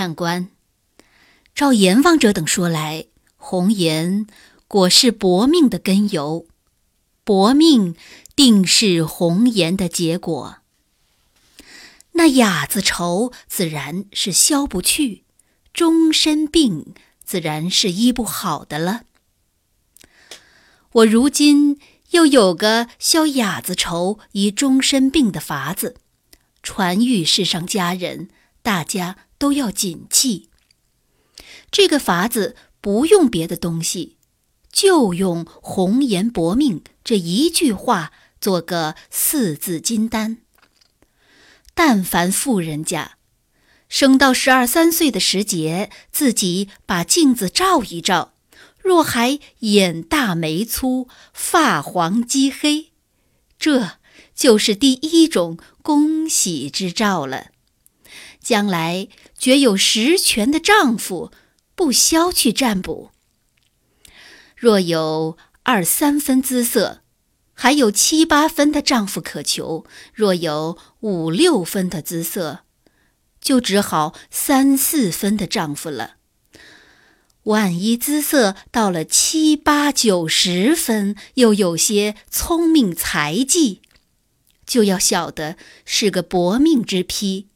判官，照阎王者等说来，红颜果是薄命的根由，薄命定是红颜的结果。那哑子愁自然是消不去，终身病自然是医不好的了。我如今又有个消哑子愁、医终身病的法子，传谕世上家人，大家都要谨记。这个法子不用别的东西，就用“红颜薄命”这一句话做个四字金丹。但凡富人家，生到十二三岁的时节，自己把镜子照一照。若还眼大眉粗、发黄肌黑，这就是第一种恭喜之兆了。将来绝有实权的丈夫，不消去占卜。若有二三分姿色，还有七八分的丈夫可求；若有五六分的姿色，就只好三四分的丈夫了。万一姿色到了七八九十分，又有些聪明才技，就要晓得是个薄命之批。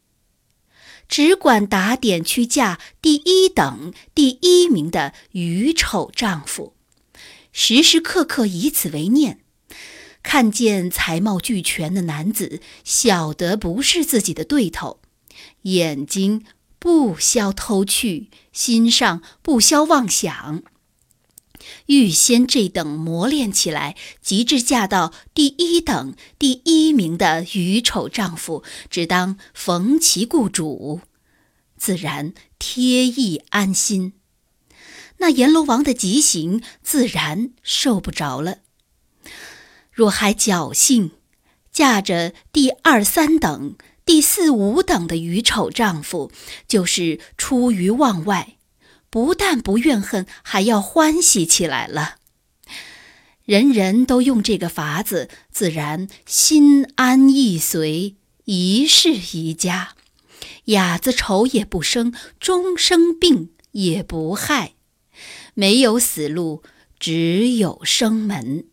只管打点去嫁第一等第一名的愚丑丈夫，时时刻刻以此为念。看见才貌俱全的男子，晓得不是自己的对头，眼睛。不消偷去，心上不消妄想。预先这等磨练起来，及至嫁到第一等第一名的愚丑丈夫，只当逢其雇主，自然贴意安心。那阎罗王的极刑，自然受不着了。若还侥幸嫁着第二三等。第四五等的愚丑丈夫，就是出于望外，不但不怨恨，还要欢喜起来了。人人都用这个法子，自然心安意随，一世一家，哑子愁也不生，终生病也不害，没有死路，只有生门。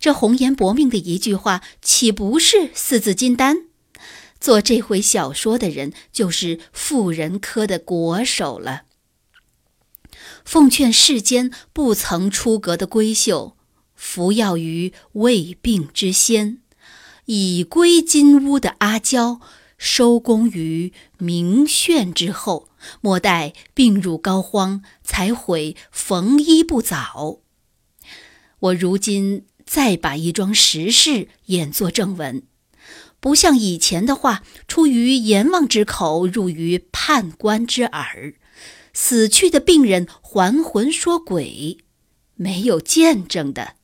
这红颜薄命的一句话，岂不是四字金丹？做这回小说的人，就是妇人科的国手了。奉劝世间不曾出阁的闺秀，服药于未病之先；已归金屋的阿娇，收工于明炫之后。莫待病入膏肓，才悔缝衣不早。我如今再把一桩实事演作正文。不像以前的话，出于阎王之口，入于判官之耳，死去的病人还魂说鬼，没有见证的。